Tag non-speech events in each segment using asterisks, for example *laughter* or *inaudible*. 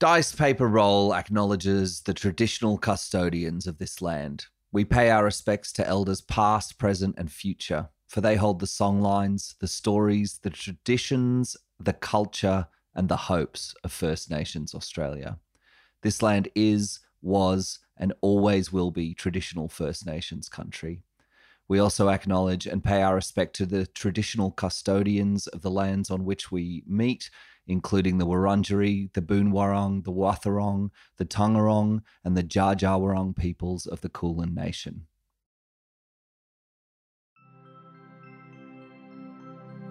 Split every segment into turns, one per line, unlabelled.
Dice Paper Roll acknowledges the traditional custodians of this land. We pay our respects to elders past, present, and future, for they hold the songlines, the stories, the traditions, the culture, and the hopes of First Nations Australia. This land is, was, and always will be traditional First Nations country. We also acknowledge and pay our respect to the traditional custodians of the lands on which we meet, including the Wurundjeri, the Boonwurrung, the Wathaurong, the Taungurung, and the Wurrung peoples of the Kulin Nation.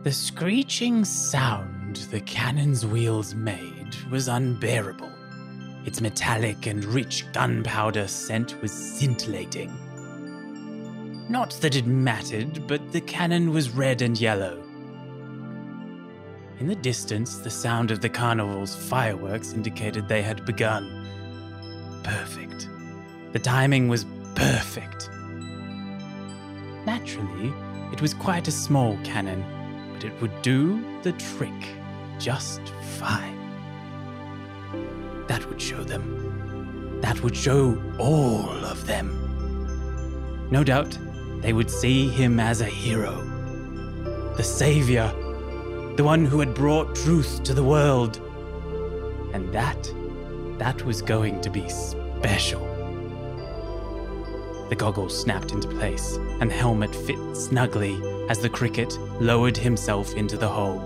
The screeching sound the cannon's wheels made was unbearable. Its metallic and rich gunpowder scent was scintillating. Not that it mattered, but the cannon was red and yellow. In the distance, the sound of the carnival's fireworks indicated they had begun. Perfect. The timing was perfect. Naturally, it was quite a small cannon, but it would do the trick just fine. That would show them. That would show all of them. No doubt, they would see him as a hero, the savior, the one who had brought truth to the world. And that, that was going to be special. The goggles snapped into place, and the helmet fit snugly as the cricket lowered himself into the hole.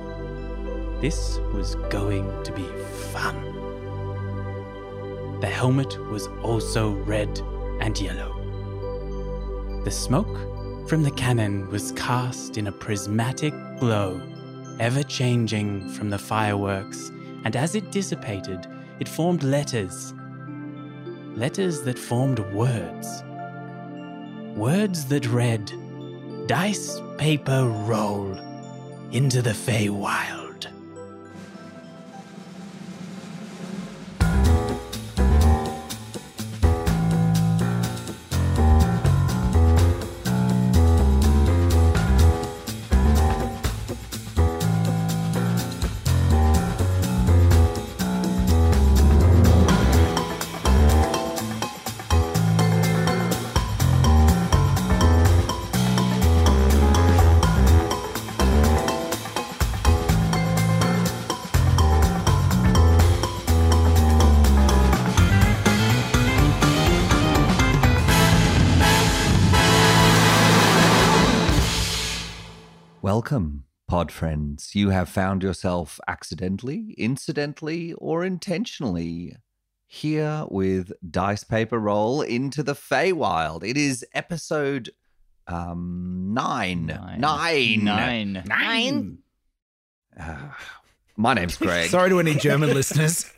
This was going to be fun. The helmet was also red and yellow. The smoke from the cannon was cast in a prismatic glow, ever changing from the fireworks, and as it dissipated, it formed letters. Letters that formed words. Words that read, Dice paper roll into the Feywild.
Welcome, pod friends. You have found yourself accidentally, incidentally, or intentionally here with Dice Paper Roll into the Feywild. It is episode um, nine.
Nine.
Nine.
Nine.
Nine.
Ah, my name's *laughs* Greg.
Sorry to any German *laughs* listeners.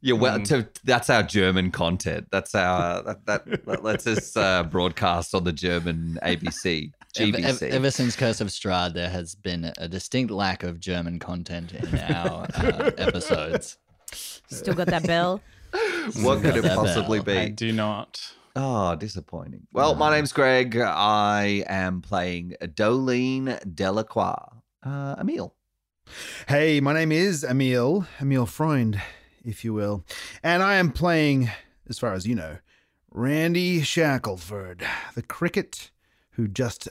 Yeah, well, to, that's our German content. That's our that, that, that lets us uh, broadcast on the German ABC,
Ever,
GBC.
ever, ever since Curse of Strahd, there has been a distinct lack of German content in our uh, *laughs* episodes.
Still got that bell.
what could it possibly
bell.
I
be?
do not.
Oh, disappointing. Well, my name's Greg. I am playing Doelene Delacroix. Uh, Emil.
Hey, my name is Emil, Emil Freund, if you will. And I am playing, as far as you know, Randy Shackleford, the cricket who just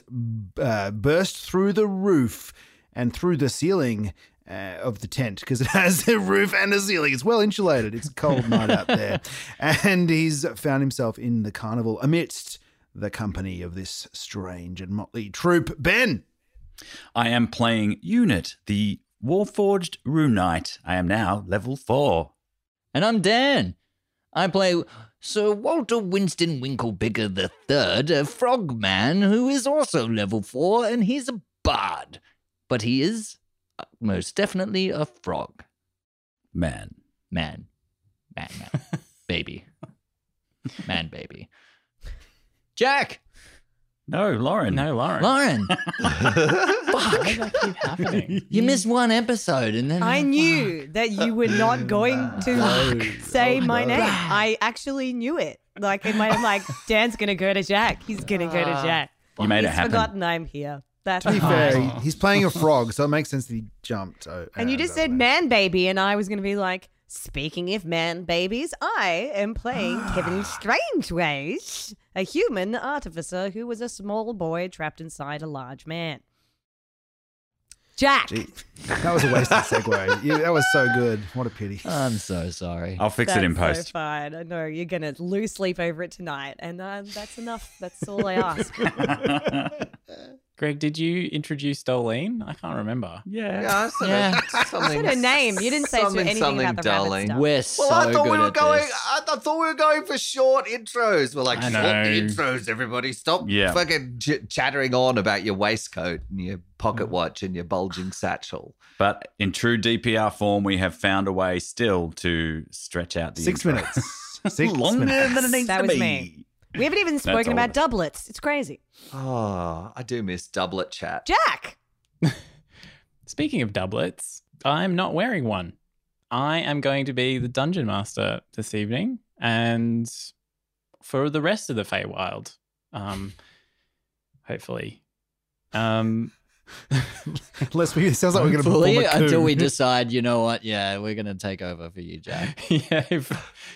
uh, burst through the roof and through the ceiling uh, of the tent because it has a roof and a ceiling. It's well insulated. It's a cold night out there. *laughs* And he's found himself in the carnival amidst the company of this strange and motley troop. Ben!
I am playing Unit, the Warforged Rune Knight. I am now level 4.
And I'm Dan. I play Sir Walter Winston Winklepicker III, a frogman who is also level 4, and he's a bard. But he is uh, most definitely a frog.
Man.
Man. Man, man. *laughs* baby. Man, baby. Jack!
No, Lauren.
No, Lauren.
Lauren! *laughs*
Why does that keep happening?
You missed one episode and then.
I knew that you were not going to say my name. I actually knew it. Like in my, I'm like, *laughs* Dan's gonna go to Jack. He's gonna go to Jack.
You made it
He's
happen.
forgotten I'm here. That's
To be fair, he- *laughs* he's playing a frog, so it makes sense that he jumped. uh,
And you just said
way.
man baby, and I was gonna be like, Speaking of man babies, I am playing *sighs* Kevin Strangeways, a human artificer who was a small boy trapped inside a large man. Jack.
Gee, *laughs* that was a wasted segue. You, that was so good. What a pity.
I'm so sorry.
I'll fix it in
That's
post.
So fine. I know you're gonna lose sleep over it tonight, and uh, that's enough. That's all I ask. *laughs* *laughs*
Greg, did you introduce Doelene? I can't remember.
yeah.
Yeah. *laughs*
something,
said her name. You didn't say to
something,
anything
something,
about the rabbit stuff.
We're so
Well, I thought
good
we were
at
going.
this.
I, I thought we were going for short intros. We're like
I
short
know.
intros. Everybody, stop
Yeah.
fucking ch- chattering on about your waistcoat and your pocket mm. watch and your bulging satchel.
But in true DPR form, we have found a way still to stretch out the
Six
intro.
minutes. *laughs* Six
Longer
minutes.
than it needs
That
to
was
be.
me. We haven't even spoken about
it.
doublets. It's crazy.
Oh, I do miss doublet chat.
Jack. *laughs*
Speaking of doublets, I'm not wearing one. I am going to be the dungeon master this evening, and for the rest of the Feywild, um, hopefully. Um, *laughs*
Let's be, it sounds like we're going to
Hopefully,
perform
until we *laughs* decide, you know what? Yeah, we're gonna take over for you, Jack. *laughs*
yeah, if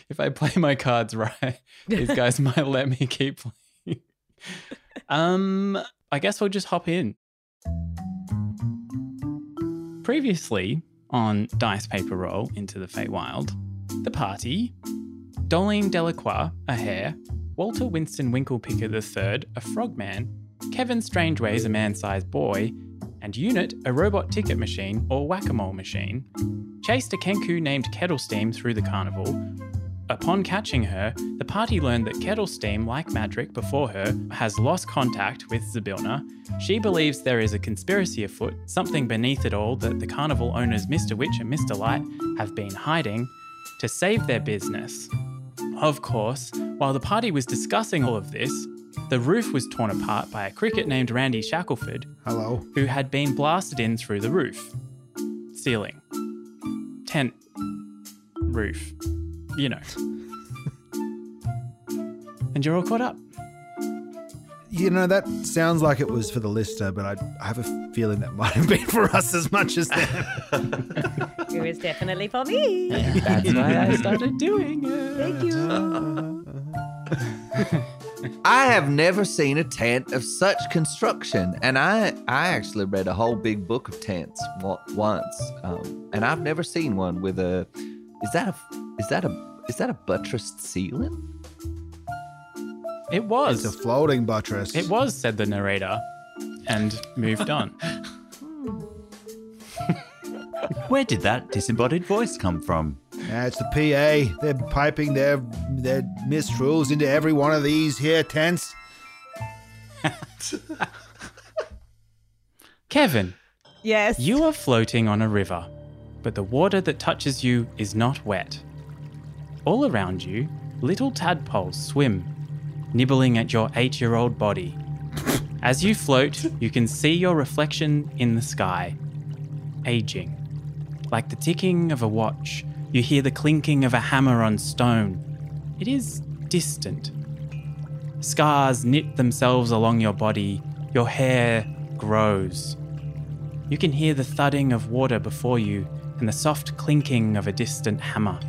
if I play my cards right, these guys might let me keep playing. um, I guess we'll just hop in. Previously on Dice Paper Roll into the Fate Feywild, the party, Doelene Delacroix, a hare, Walter Winston Winklepicker III, a frogman, Kevin Strangeway is a man-sized boy, and Unit, a robot ticket machine or whack-a-mole machine, chased a Kenku named Kettle Steam through the carnival. Upon catching her, the party learned that Kettle Steam, like Madrick before her, has lost contact with Zybilna. She believes there is a conspiracy afoot, something beneath it all that the carnival owners Mr. Witch and Mr. Light have been hiding to save their business. Of course, while the party was discussing all of this, the roof was torn apart by a cricket named Randy Shackleford,
Hello.
who had been blasted in through the roof, ceiling, tent, roof, you know. *laughs* and you're all caught up.
You know, that sounds like it was for the listener, but I, I have a feeling that might have been for us as much as them. *laughs*
It was definitely for me.
That's why I started doing it.
Thank you. *laughs*
I have never seen a tent of such construction, and I I actually read a whole big book of tents once, um, and I've never seen one with a. Is that a is that a is that a buttressed ceiling?
It was.
It's a floating buttress.
It was, said the narrator, and moved on. *laughs*
Where did that disembodied voice come from?
Yeah, it's the PA. They're piping their their mistruths into every one of these here tents. *laughs*
Kevin,
Yes.
you are floating on a river, but the water that touches you is not wet. All around you, little tadpoles swim, nibbling at your eight year old body. As you float, you can see your reflection in the sky, aging. Like the ticking of a watch, you hear the clinking of a hammer on stone. It is distant. Scars knit themselves along your body, your hair grows. You can hear the thudding of water before you and the soft clinking of a distant hammer.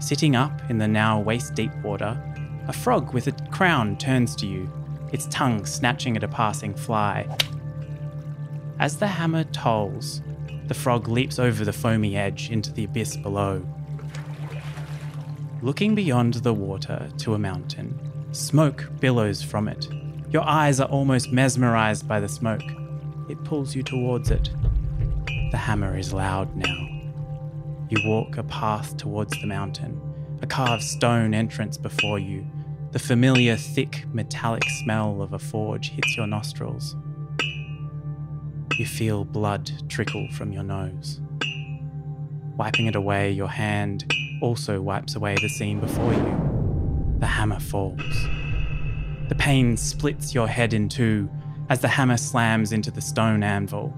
Sitting up in the now waist deep water, a frog with a crown turns to you, its tongue snatching at a passing fly. As the hammer tolls, the frog leaps over the foamy edge into the abyss below. Looking beyond the water to a mountain, smoke billows from it. Your eyes are almost mesmerized by the smoke. It pulls you towards it. The hammer is loud now. You walk a path towards the mountain, a carved stone entrance before you. The familiar, thick, metallic smell of a forge hits your nostrils. You feel blood trickle from your nose. Wiping it away, your hand also wipes away the scene before you. The hammer falls. The pain splits your head in two as the hammer slams into the stone anvil.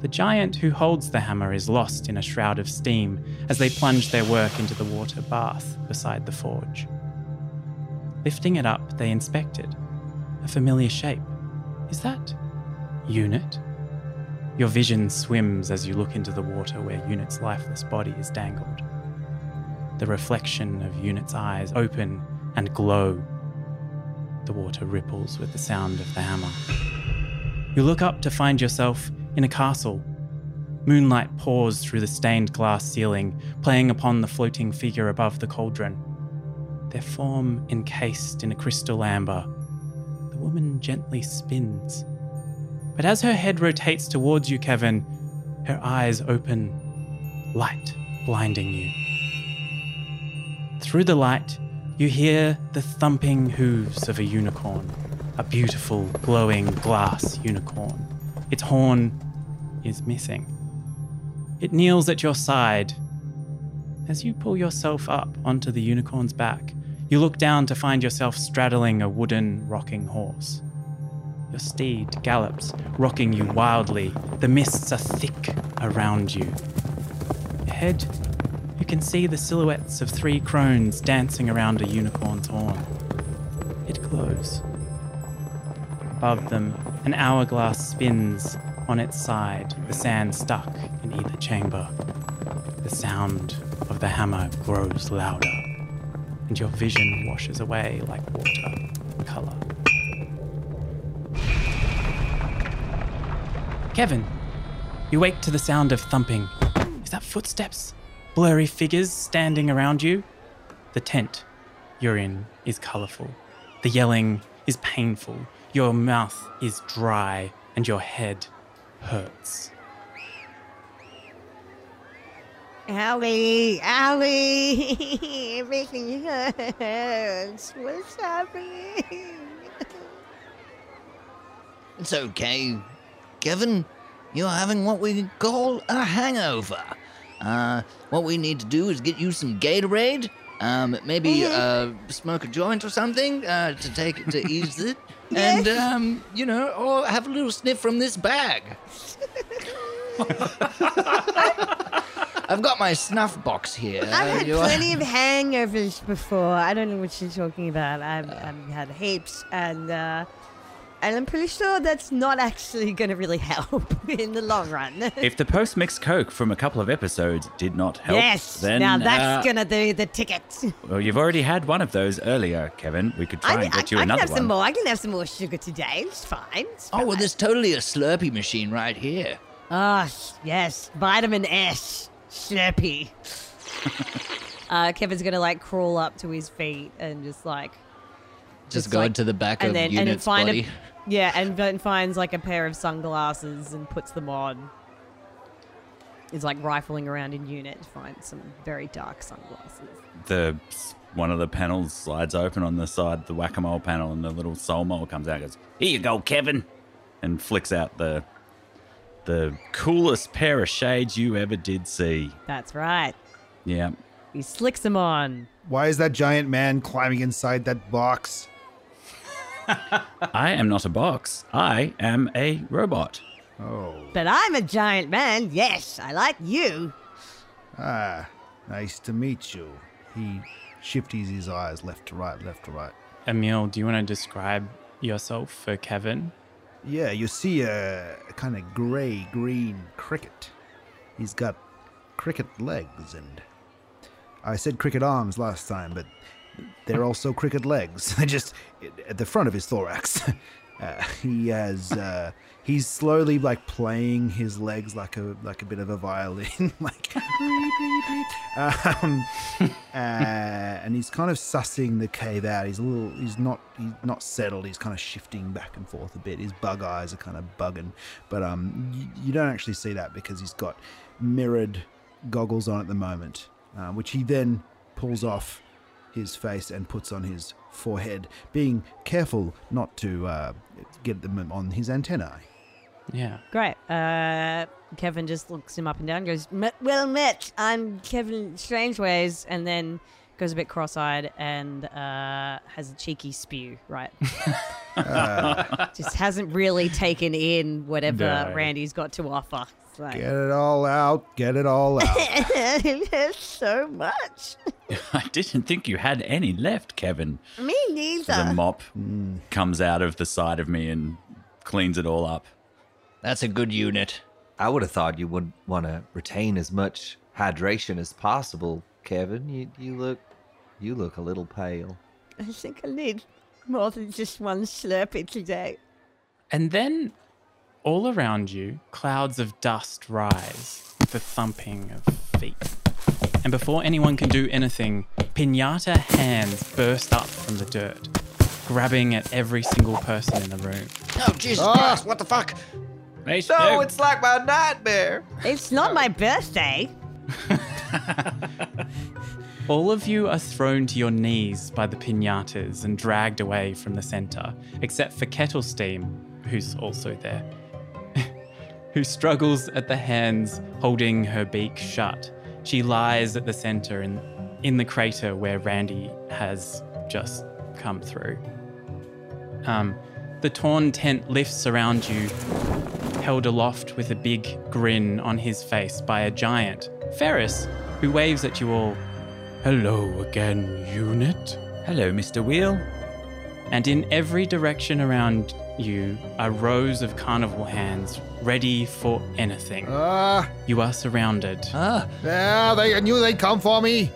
The giant who holds the hammer is lost in a shroud of steam as they plunge their work into the water bath beside the forge. Lifting it up, they inspect it. A familiar shape. Is that Unit? Your vision swims as you look into the water where Unit's lifeless body is dangled. The reflection of Unit's eyes open and glow. The water ripples with the sound of the hammer. You look up to find yourself in a castle. Moonlight pours through the stained glass ceiling, playing upon the floating figure above the cauldron. Their form encased in a crystal amber, the woman gently spins. But as her head rotates towards you, Kevin, her eyes open, light blinding you. Through the light, you hear the thumping hooves of a unicorn, a beautiful, glowing glass unicorn. Its horn is missing. It kneels at your side. As you pull yourself up onto the unicorn's back, you look down to find yourself straddling a wooden rocking horse. Your steed gallops, rocking you wildly. The mists are thick around you. Ahead, you can see the silhouettes of three crones dancing around a unicorn's horn. It glows. Above them, an hourglass spins on its side, the sand stuck in either chamber. The sound of the hammer grows louder, and your vision washes away like water color. Kevin, you wake to the sound of thumping. Is that footsteps? Blurry figures standing around you? The tent you're in is colourful. The yelling is painful. Your mouth is dry, and your head hurts.
Allie, Allie, *laughs* everything hurts. What's happening?
It's okay. Kevin, you're having what we call a hangover. Uh, what we need to do is get you some Gatorade, um, maybe uh, smoke a joint or something uh, to take to *laughs* ease it, and um, you know, or have a little sniff from this bag. *laughs* I've got my snuff box here.
I've had
You-
plenty of hangovers before. I don't know what you're talking about. I've, I've had heaps, and uh, and I'm pretty sure that's not actually *laughs* going to really help *laughs* in the long run. *laughs*
If the post mixed Coke from a couple of episodes did not help,
yes,
then
now that's
uh,
gonna do the ticket.
Well, you've already had one of those earlier, Kevin. We could try
I,
and get
I-
you
I can
another
have some
one.
more. I can have some more sugar today. It's fine. It's
Oh, well, there's totally a Slurpee machine right here.
Ah, s- yes, vitamin S, Slurpee. uh, Kevin's gonna like crawl up to his feet and just like,
Just, go
like-
into the back
and
of
then and then
Unit's
find
body.
A, yeah, and then finds like a pair of sunglasses and puts them on. Is like rifling around in unit to find some very dark sunglasses.
the one of the panels slides open on the side, the whack a mole panel, and the little soul mole comes out. and Goes, here you go, Kevin, and flicks out the the coolest pair of shades you ever did see.
That's right.
Yeah,
He slicks them on.
Why is that giant man climbing inside that box? *laughs*
I am not a box. I am a robot.
Oh,
But I'm a giant man. Yes, I like you.
ah, nice to meet you. He shifties his eyes left to right, left to right.
Emil, do you want to describe yourself for Kevin?
Yeah, you see a, a kind of grey green cricket. He's got cricket legs, and I said cricket arms last time, but they're also cricket legs. *laughs* Just at the front of his thorax. *laughs* Uh, he has uh, he's slowly like playing his legs like a like a bit of a violin, *laughs* like um, uh, and he's kind of sussing the cave out. He's a little he's not he's not settled. He's kind of shifting back and forth a bit. His bug eyes are kind of bugging, but um, you, you don't actually see that because he's got mirrored goggles on at the moment, uh, which he then pulls off his face and puts on his forehead, being careful not to uh, get them on his antennae.
Yeah.
Great. Uh, Kevin just looks him up and down, and goes, "M- "Well met. I'm Kevin Strangeways," and then goes a bit cross-eyed and uh, has a cheeky spew. Right. *laughs* *laughs* just hasn't really taken in whatever
No.
Randy's got to offer. So.
Get it all out, get it all out.
There's *laughs* so much. *laughs*
I didn't think you had any left, Kevin.
Me neither.
The
neither.
mop hmm. comes out of the side of me and cleans it all up.
That's a good unit.
I would have thought you would want to retain as much hydration as possible, Kevin. You you look you look a little pale.
I think I need more than just one Slurpee today.
And then, all around you, clouds of dust rise with the thumping of feet. And before anyone can do anything, pinata hands burst up from the dirt, grabbing at every single person in the room.
Oh, Jesus ah. Christ, what the fuck?
Hey,
No, it's like my nightmare.
It's not my birthday. *laughs*
All of you are thrown to your knees by the pinatas and dragged away from the center, except for Kettle Steam, who's also there, *laughs* who struggles at the hands holding her beak shut. She lies at the center in, in the crater where Randy has just come through. Um, the torn tent lifts around you, held aloft with a big grin on his face by a giant, Ferris, who waves at you all. Hello again, unit.
Hello, Mr. Wheel.
And in every direction around you are rows of carnival hands ready for anything.
Ah,
You are surrounded.
Ah,
yeah, they I knew they'd come for me.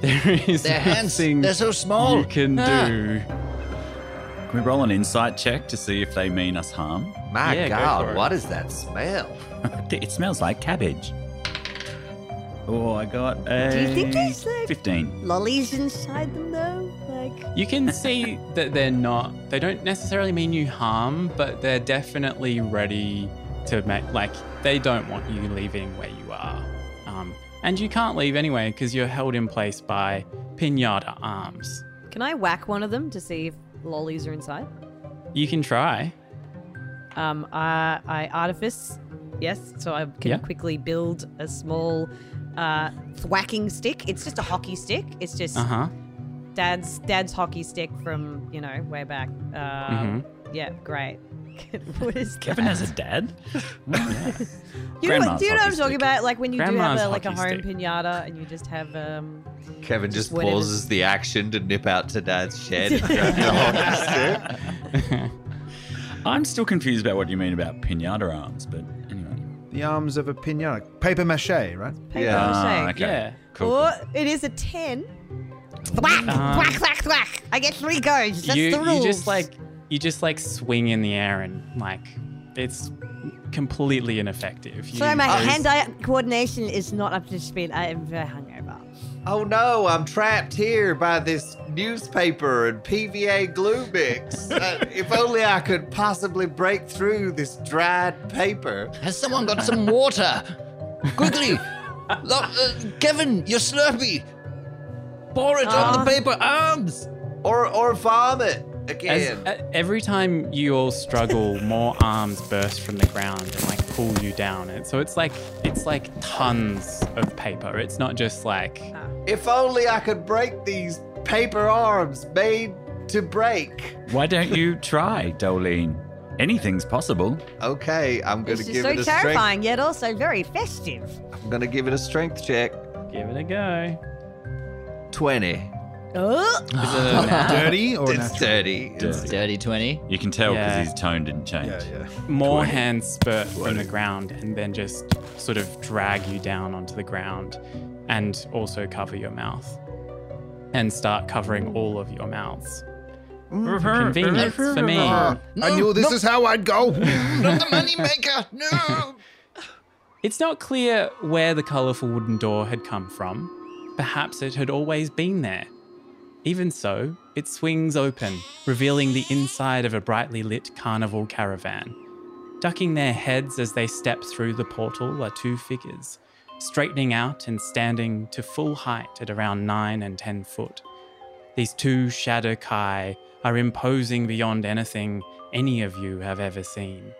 There is
their hands,
nothing
they're so small.
you can
Ah.
do.
Can we roll an insight check to see if they mean us harm?
My
Yeah,
God,
it.
what is that smell? *laughs*
it smells like cabbage. Oh, I got a
Do you think there's like
15.
lollies inside them though? Like
You can see that they're not, they don't necessarily mean you harm, but they're definitely ready to make, like, they don't want you leaving where you are. Um, and you can't leave anyway because you're held in place by pinata arms.
Can I whack one of them to see if lollies are inside?
You can try.
Um, I, I artifice, yes, so I can
Yeah.
quickly build a small uh, whacking stick. It's just a hockey stick. It's just
Uh huh.
dad's dad's hockey stick from you know way back. Uh,
Mhm.
Yeah, great. *laughs* what is
Kevin
that?
has a dad? *laughs*
You know, do you know what I'm talking
stick.
about? Like when you do have a, like a home
stick.
pinata and you just have um.
Kevin just
whatever.
pauses the action to nip out to Dad's shed and grab hockey stick.
I'm still confused about what you mean about pinata arms, but anyway.
The arms of a pinata, paper mache, right?
Paper
Yeah.
Ah,
mache.
okay.
Yeah.
Cool.
Or it is a ten. Thwack,
Um,
thwack, thwack, thwack. I get three goes. That's
you
the rules.
you just like you just like swing in the air and like it's completely ineffective. You,
Sorry, my
there's-
hand-eye coordination is not up to speed. I am very hungover.
Oh no, I'm trapped here by this newspaper and PVA glue mix. *laughs* Uh, if only I could possibly break through this dried paper.
Has someone got some water? Quickly! *laughs* Look, uh, Kevin, your Slurpee! Pour it on
Ah.
the paper arms!
Or or vomit
As,
again.
uh, every time you all struggle, *laughs* more arms burst from the ground and like pull you down. And so it's like it's like tons of paper. It's not just like
if only I could break these paper arms made to break.
Why don't you try, Doelene? Anything's possible.
Okay, I'm gonna
This is
give
so
it a strength.
terrifying, yet also very festive.
I'm gonna give it a strength check.
give it a go.
Twenty.
Oh,
Is it *laughs* a nat?
Dirty or
it's
natural?
dirty. It's
Dirty.
Dirty 20.
You can tell because
Yeah.
his tone didn't change.
Yeah, yeah.
more
Twenty.
hands spurt from the ground and then just sort of drag you down onto the ground and also cover your mouth and start covering all of your mouths. Mm. Convenient *laughs* for me.
I knew this is how I'd go. *laughs*
Not the moneymaker! No!
It's not clear where the colourful wooden door had come from. Perhaps it had always been there. Even so, it swings open, revealing the inside of a brightly lit carnival caravan. Ducking their heads as they step through the portal are two figures, straightening out and standing to full height at around 9 and 10 foot. These two Shadar-kai are imposing beyond anything any of you have ever seen.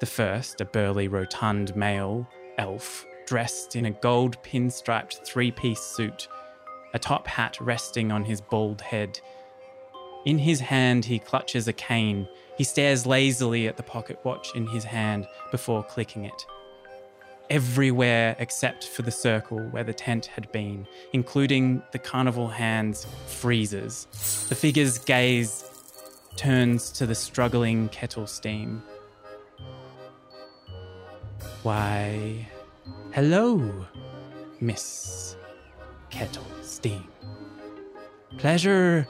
The first, a burly, rotund male elf, dressed in a gold pinstriped three piece suit, a top hat resting on his bald head. In his hand, he clutches a cane. He stares lazily at the pocket watch in his hand before clicking it. Everywhere except for the circle where the tent had been, including the carnival hands, freezes. The figure's gaze turns to the struggling kettle steam. Why, hello, Miss Kettle Steam. Pleasure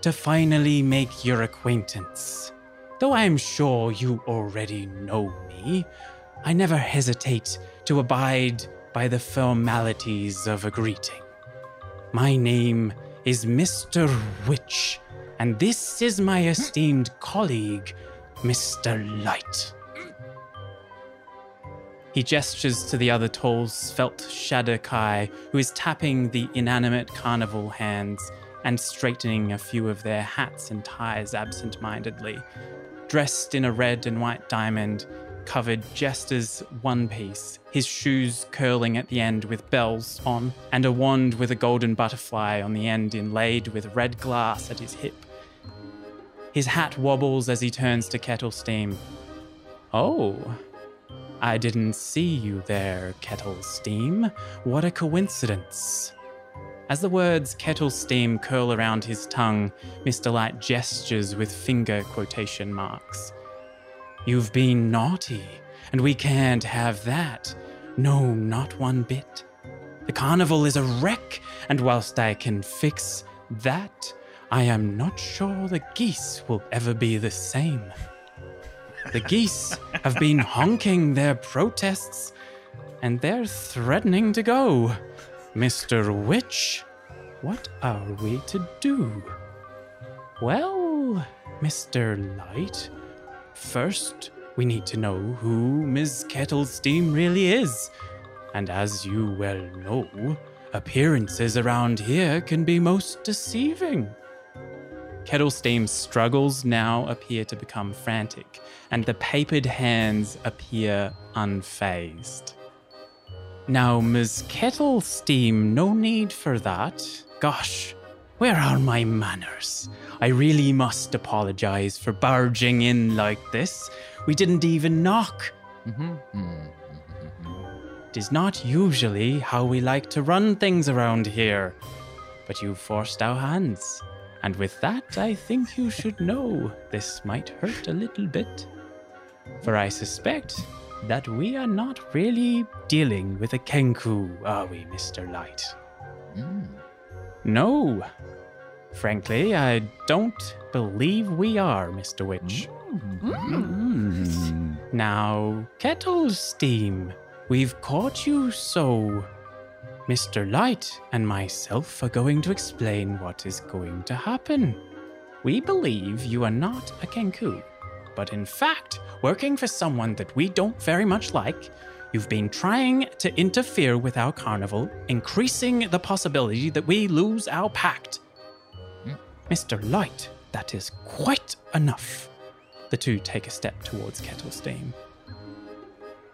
to finally make your acquaintance. Though I am sure you already know me, I never hesitate to abide by the formalities of a greeting. My name is Mr. Witch, and this is my esteemed colleague, Mr. Light. He gestures to the other tall, svelte Shadar-kai, who is tapping the inanimate carnival hands and straightening a few of their hats and ties absent mindedly. Dressed in a red and white diamond, covered jester's one piece, his shoes curling at the end with bells on, and a wand with a golden butterfly on the end inlaid with red glass at his hip. His hat wobbles as he turns to Kettle Steam. Oh, I didn't see you there, Kettle Steam. What a coincidence. As the words kettle steam curl around his tongue, Mr. Light gestures with finger quotation marks. You've been naughty, and we can't have that. No, not one bit. The carnival is a wreck, and whilst I can fix that, I am not sure the geese will ever be the same. The geese have been honking their protests, and they're threatening to go. Mr. Witch, what are we to do? Well, Mr. Light, first we need to know who Ms. Kettlesteam really is. And as you well know, appearances around here can be most deceiving. Kettlesteam's struggles now appear to become frantic, and the papered hands appear unfazed. Now, Ms. Kettlesteam, no need for that. Gosh, where are my manners? I really must apologize for barging in like this. We didn't even knock. Mm-hmm. It is not usually how we like to run things around here. But you forced our hands. And with that, I think you should know this might hurt a little bit. For I suspect that we are not really dealing with a Kenku, are we, Mr. Light? Hmm. No. Frankly, I don't believe we are, Mr. Witch. Hmm. Hmm. Now, Kettle Steam, we've caught you, so Mr. Light and myself are going to explain what is going to happen. We believe you are not a Kenku, but in fact, working for someone that we don't very much like, you've been trying to interfere with our carnival, increasing the possibility that we lose our pact. Mr. Light, that is quite enough. The two take a step towards Kettle Steam.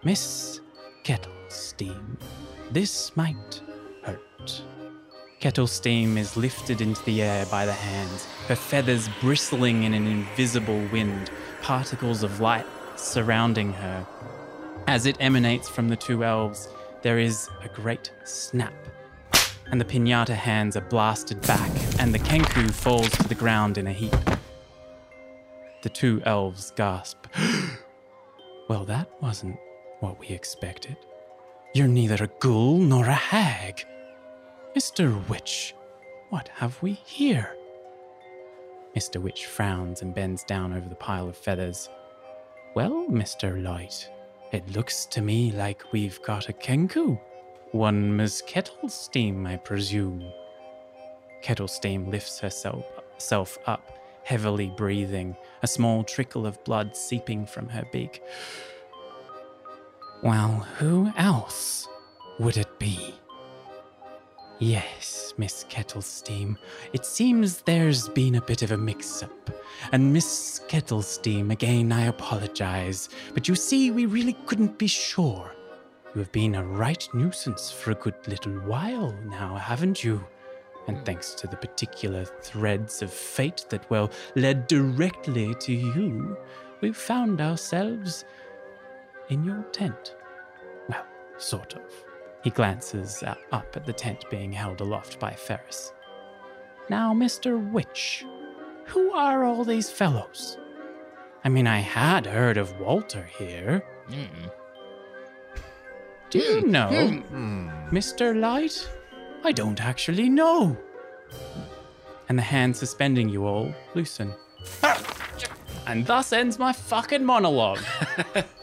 Miss Kettle Steam, this might hurt. Kettle Steam is lifted into the air by the hands, her feathers bristling in an invisible wind, particles of light surrounding her. As it emanates from the two elves, there is a great snap, and the pinata hands are blasted back, and the Kenku falls to the ground in a heap. The two elves gasp. *gasps* well, that wasn't what we expected. You're neither a ghoul nor a hag. Mr. Witch, what have we here? Mr. Witch frowns and bends down over the pile of feathers. Well, Mr. Light, it looks to me like we've got a Kenku. One Miss Kettlesteam, I presume. Kettlesteam lifts herself self up, heavily breathing, a small trickle of blood seeping from her beak. Well, who else would it be? Yes, Miss Kettlesteam. It seems there's been a bit of a mix up. And Miss Kettlesteam, again, I apologize. But you see, we really couldn't be sure. You have been a right nuisance for a good little while now, haven't you? And thanks to the particular threads of fate that, well, led directly to you, we've found ourselves in your tent. Well, sort of. He glances uh, up at the tent being held aloft by Ferris. Now, Mr. Witch, who are all these fellows? I mean, I had heard of Walter here. Do you hmm, know, hmm. hmm. Mr. Light? I don't actually know. And the hand suspending you all loosen. and thus ends my fucking monologue. *laughs*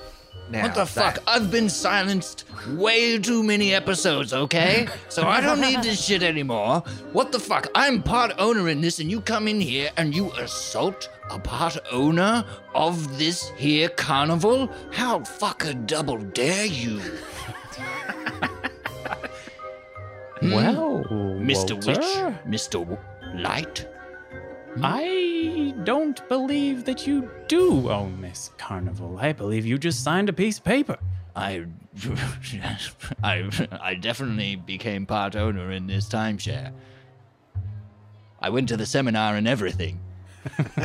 Now,
What the fuck? I've been silenced way too many episodes, okay? So I don't need this shit anymore. What the fuck? I'm part owner in this, and you come in here and you assault a part owner of this here carnival? How fucker double dare you? *laughs*
Well, hmm?
Mr.
Walter,
Witch? Mr. Light?
I don't believe that you do own this carnival. I believe you just signed a piece of paper.
I, *laughs* I, I definitely became part owner in this timeshare. I went to the seminar and everything. *laughs*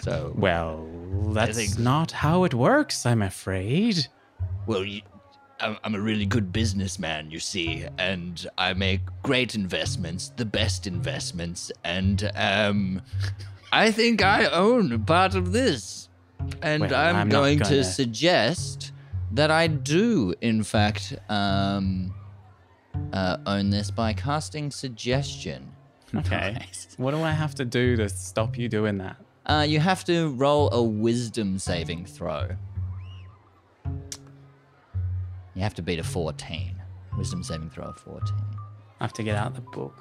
so,
Well, that's
think-
not how it works, I'm afraid.
well, you, I'm, a really good businessman, you see, and I make great investments, the best investments, and um, *laughs* I think I own part of this. And
Well,
I'm,
I'm
going
gonna-
to suggest that I do, in fact, um, uh, own this by casting suggestion. *laughs*
Okay. What do I have to do to stop you doing that?
Uh, you have to roll a wisdom saving throw. You have to beat a 14. Wisdom saving throw of 14.
I have to get out the book.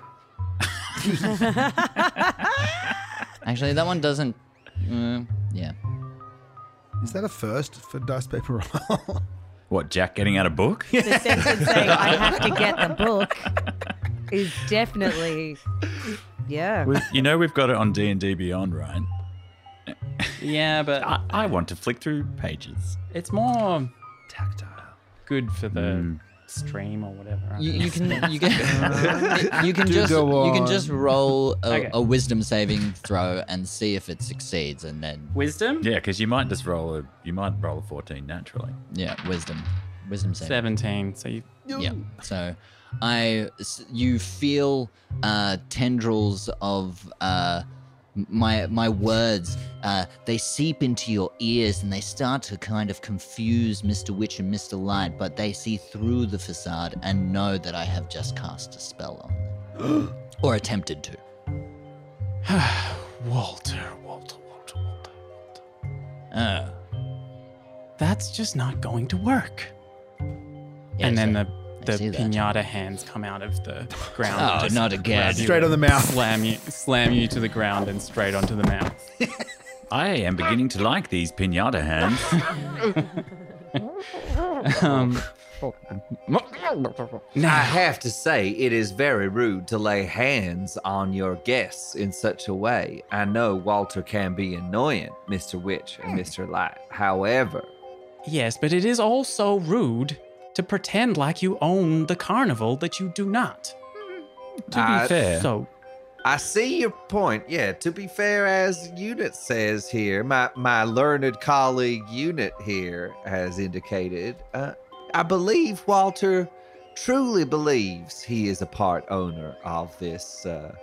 *laughs*
Actually, that one doesn't. Uh, yeah.
Is that a first for dice paper roll? *laughs*
What, Jack getting out a book?
The sentence saying I have to get the book is definitely, yeah.
We- you know we've got it on D&D Beyond, right?
Yeah, but
I, I want to flick through pages.
it's more
Tactile.
Good for the
Mm.
stream or whatever.
You, you can you can *laughs* you can
Do
just you can just roll a,
Okay.
a wisdom saving throw and see if it succeeds, and then
Wisdom?
Yeah, because you might just roll a you might roll a 14 naturally.
yeah, wisdom, wisdom saving.
17. So you.
Yeah. So, I, you feel uh, tendrils of uh, m- my my words. Uh, they seep into your ears and they start to kind of confuse Mr. Witch and Mr. Light, but they see through the facade and know that I have just cast a spell on them, *gasps* or attempted to. *sighs*
Walter, Walter, Walter, Walter, Walter.
Oh,
That's just not going to work.
yes,
and then
I-
the the
see that.
pinata hands come out of the *laughs* ground.
Oh,
just
not again.
Straight on the mouth.
Slam you, slam you to the ground and straight onto the mouth. *laughs*
I am beginning to like these pinata hands. *laughs*
Um,
I have to say, it is very rude to lay hands on your guests in such a way. I know Walter can be annoying, Mr. Witch and Mr. Light. However,
yes, but it is also rude to pretend like you own the carnival that you do not.
To be
I-
fair,
So,
I see your point. Yeah, to be fair, as Unit says here, my, my learned colleague Unit here has indicated, uh, I believe Walter truly believes he is a part owner of this. Uh,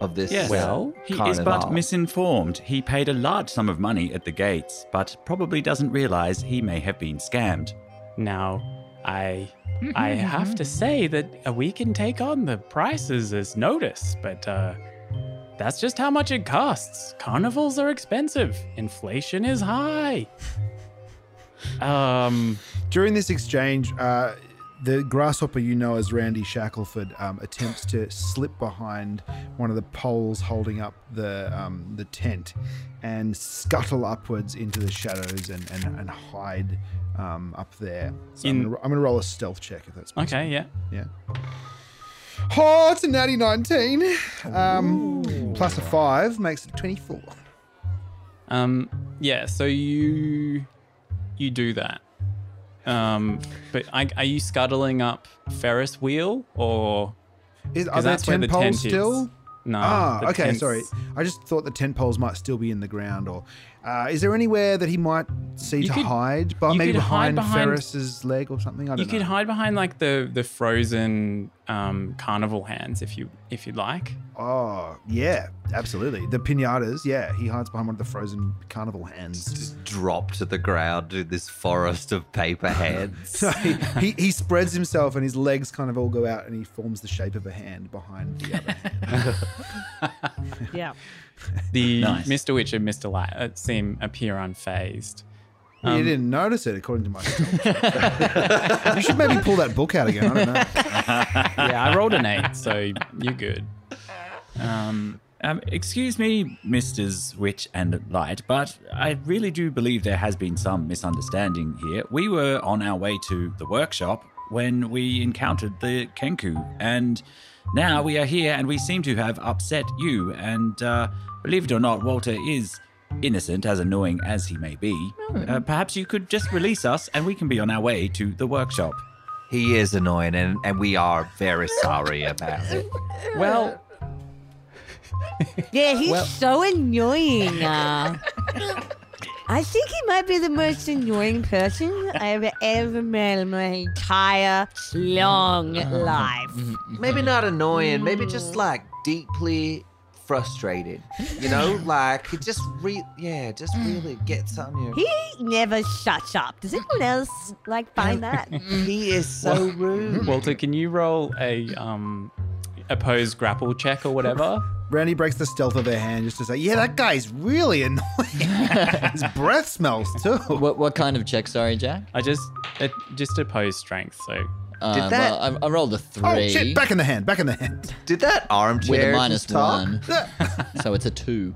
of this.
yes,
uh,
well, he is but misinformed. He paid a large sum of money at the gates, but probably doesn't realize he may have been scammed.
now I I *laughs* have to say that uh, we can take on the prices as notice, but uh, that's just how much it costs. Carnivals are expensive. Inflation is high. *laughs* Um,
During this exchange, uh, the grasshopper you know as Randy Shackleford um, attempts to slip behind one of the poles holding up the um, the tent and scuttle upwards into the shadows and, and, and hide um, up there. So I'm gonna, I'm gonna roll a stealth check if that's possible.
okay, yeah.
Yeah. Oh, it's a natty 19. Um, plus a 5 makes it 24.
Um, yeah, so you you do that. Um, but I, are you scuttling up Ferris wheel or
Is, are there
that's
10
the
poles still?
is. no?
Ah, okay,
tent's-
sorry. I just thought the tent poles might still be in the ground, or Uh, is there anywhere that he might see
You
to
could-
hide? But
you
maybe
could hide
behind,
behind-
Ferris's leg or something. I don't
You
know.
could hide behind like the the frozen um, carnival hands if you if you'd like.
Oh yeah, absolutely. The pinatas. Yeah, he hides behind one of the frozen carnival hands.
Just drop to the ground in this forest of paper *laughs* hands.
So he, he, he spreads himself and his legs kind of all go out and he forms the shape of a hand behind the other hand. *laughs*
Yeah. *laughs*
The
Nice.
Mr. Witch and Mr. Light uh, seem appear unfazed.
you
Um,
didn't notice it, according to my. *laughs* you should maybe pull that book out again. I don't know. *laughs*
yeah, I rolled an eight, so you're good. Um,
Um, excuse me, Misters Witch and Light, but I really do believe there has been some misunderstanding here. We were on our way to the workshop when we encountered the Kenku, and now we are here and we seem to have upset you. And uh, believe it or not, Walter is innocent, as annoying as he may be. Uh, perhaps you could just release us and we can be on our way to the workshop.
he is annoying, and, and we are very sorry about it. *laughs*
well,
Yeah, he's
Well-
so annoying. Uh, *laughs* I think he might be the most annoying person I've ever met in my entire long *laughs* life.
Maybe not annoying, maybe just like deeply frustrated. You know, *laughs* like it just re yeah, just really gets on you.
He never shuts up. Does anyone else like find that? *laughs*
He is so rude.
Walter, can you roll a um, opposed grapple check or whatever?
Randy breaks the stealth of their hand just to say, "Yeah, that guy's really annoying. *laughs* His breath smells too."
What what kind of check? Sorry, Jack.
I just it, just opposed strength, so
Um,
that-
well, I, I rolled a three.
Oh shit! Back in the hand. Back in the hand.
Did that armchair
with a
just
minus
talk?
one, *laughs* so it's a two.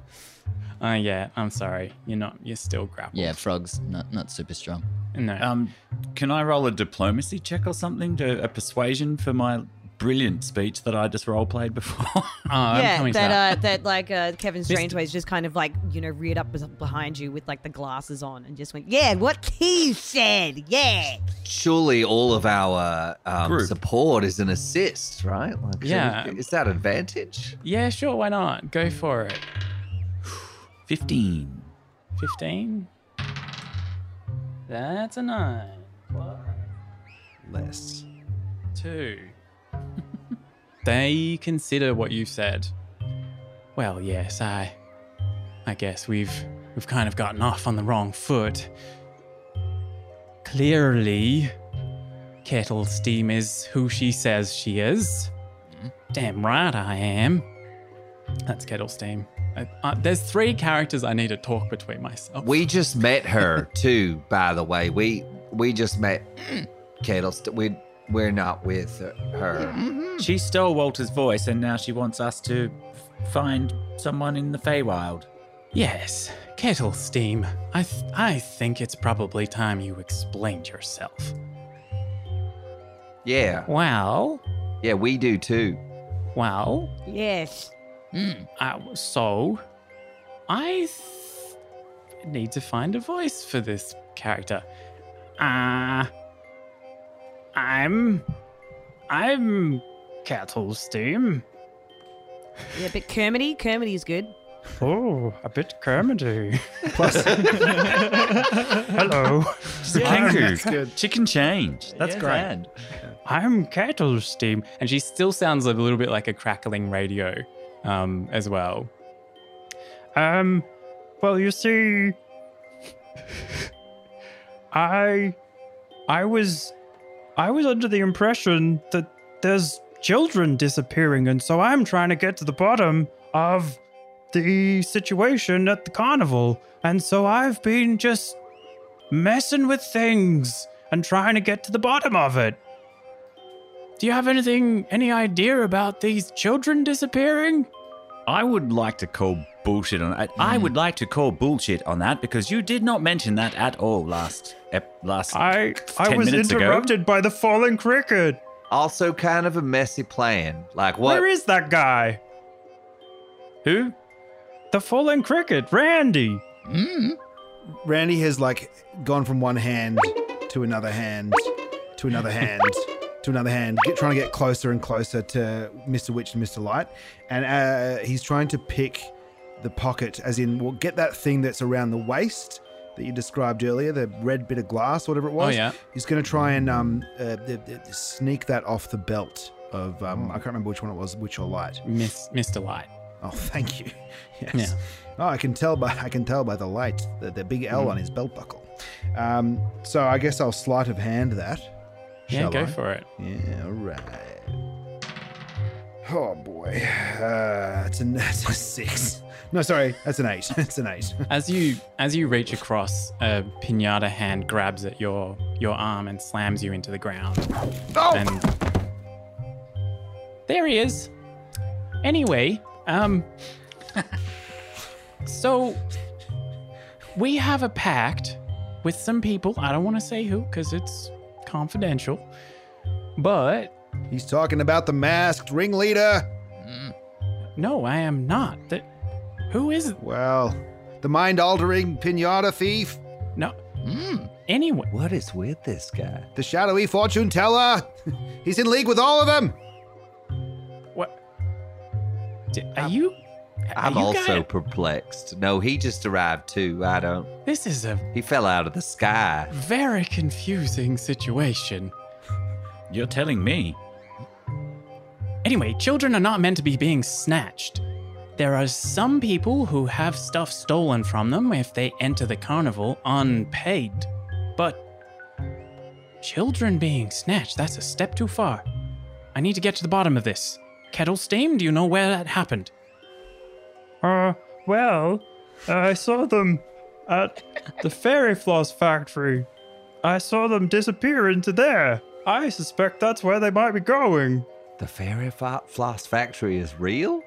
uh, yeah, I'm sorry, you're not, you're still grappled.
Yeah, frogs not not super strong.
no.
Um, can I roll a diplomacy check or something to a persuasion for my brilliant speech that I just role played before? *laughs*
oh, I'm
yeah, that,
to that.
uh, that like uh, Kevin Strangeways just kind of like you know reared up behind you with like the glasses on and just went, yeah, what he said, yeah.
Surely all of our um, support is an assist, right? Like,
Yeah.
we- is that advantage?
yeah, sure, why not? Go for it. *sighs*
15.
Fifteen. That's a nine.
Less.
Two. They consider what you said. Well, yes, I I guess we've we've kind of gotten off on the wrong foot. Clearly, Kettle Steam is who she says she is. Damn right I am. That's Kettle Steam. Uh, there's three characters I need to talk between myself.
We just met her too, by the way. We we just met *clears throat* Kettle. St- we we're not with her.
She stole Walter's voice and now she wants us to find someone in the Feywild.
Yes, Kettle Steam. I th- I think it's probably time you explained yourself.
Yeah,
Well,
yeah, we do too.
well,
Yes.
uh, so I th- need to find a voice for this character. Uh, I'm I'm Kettle Steam.
Yeah, but Kermity, Kermity is good.
Oh, a bit Kermity.
Plus, *laughs*
Hello.
She's a kangaroo. She can change. That's great.
I'm Kettle Steam. And she still sounds a little bit like a crackling radio um, as well. Um, well, you see, I, I was, I was under the impression that there's children disappearing, and so I'm trying to get to the bottom of the situation at the carnival. And so I've been just messing with things and trying to get to the bottom of it. Do you have anything, any idea about these children disappearing?
I would like to call bullshit on that. I would like to call bullshit on that because you did not mention that at all last ep- last
I I was
minutes ago.
interrupted by the falling cricket.
Also, kind of a messy plan. Like what?
Where is that guy?
Who?
The falling cricket, Randy.
Randy has like gone from one hand to another hand to another *laughs* hand to another hand, get, trying to get closer and closer to Mr. Witch and Mr. Light, and uh, he's trying to pick the pocket, as in, we'll get that thing that's around the waist that you described earlier, the red bit of glass, whatever it was.
Oh, yeah.
He's going to try and um, uh, th- th- sneak that off the belt of, um, I can't remember which one it was, which or light.
Miss, Mr. Light.
Oh, thank you. *laughs* Yes.
Yeah.
Oh, I can tell by I can tell by the light, the, the big L
Mm.
on his belt buckle. Um, so I guess I'll sleight of hand that.
Yeah, go
I?
for it.
Yeah, all right. Oh boy, uh, it's a, *laughs* it's a six. No, sorry, that's an eight. *laughs* It's an eight. *laughs*
As you as you reach across, a pinata hand grabs at your your arm and slams you into the ground.
Oh!
And there he is. Anyway, um, *laughs* so we have a pact with some people. I don't want to say who because it's confidential, but
He's talking about the masked ringleader.
no, I am not. That who is it?
Well, the mind-altering pinata thief,
No. Hmm. Anyway,
What is with this guy?
the shadowy fortune teller. *laughs* He's in league with all of them.
what? D- Are you? are
I'm
you
also
guys-
perplexed. No, he just arrived too. I don't.
This is a
He fell out of the sky.
very confusing situation.
You're telling me.
Anyway, children are not meant to be being snatched. There are some people who have stuff stolen from them if they enter the carnival unpaid. But children being snatched, that's a step too far. I need to get to the bottom of this. Kettle Steam, do you know where that happened?
Uh, well, I saw them at the fairy floss factory. I saw them disappear into there. I suspect that's where they might be going.
The fairy floss factory is real?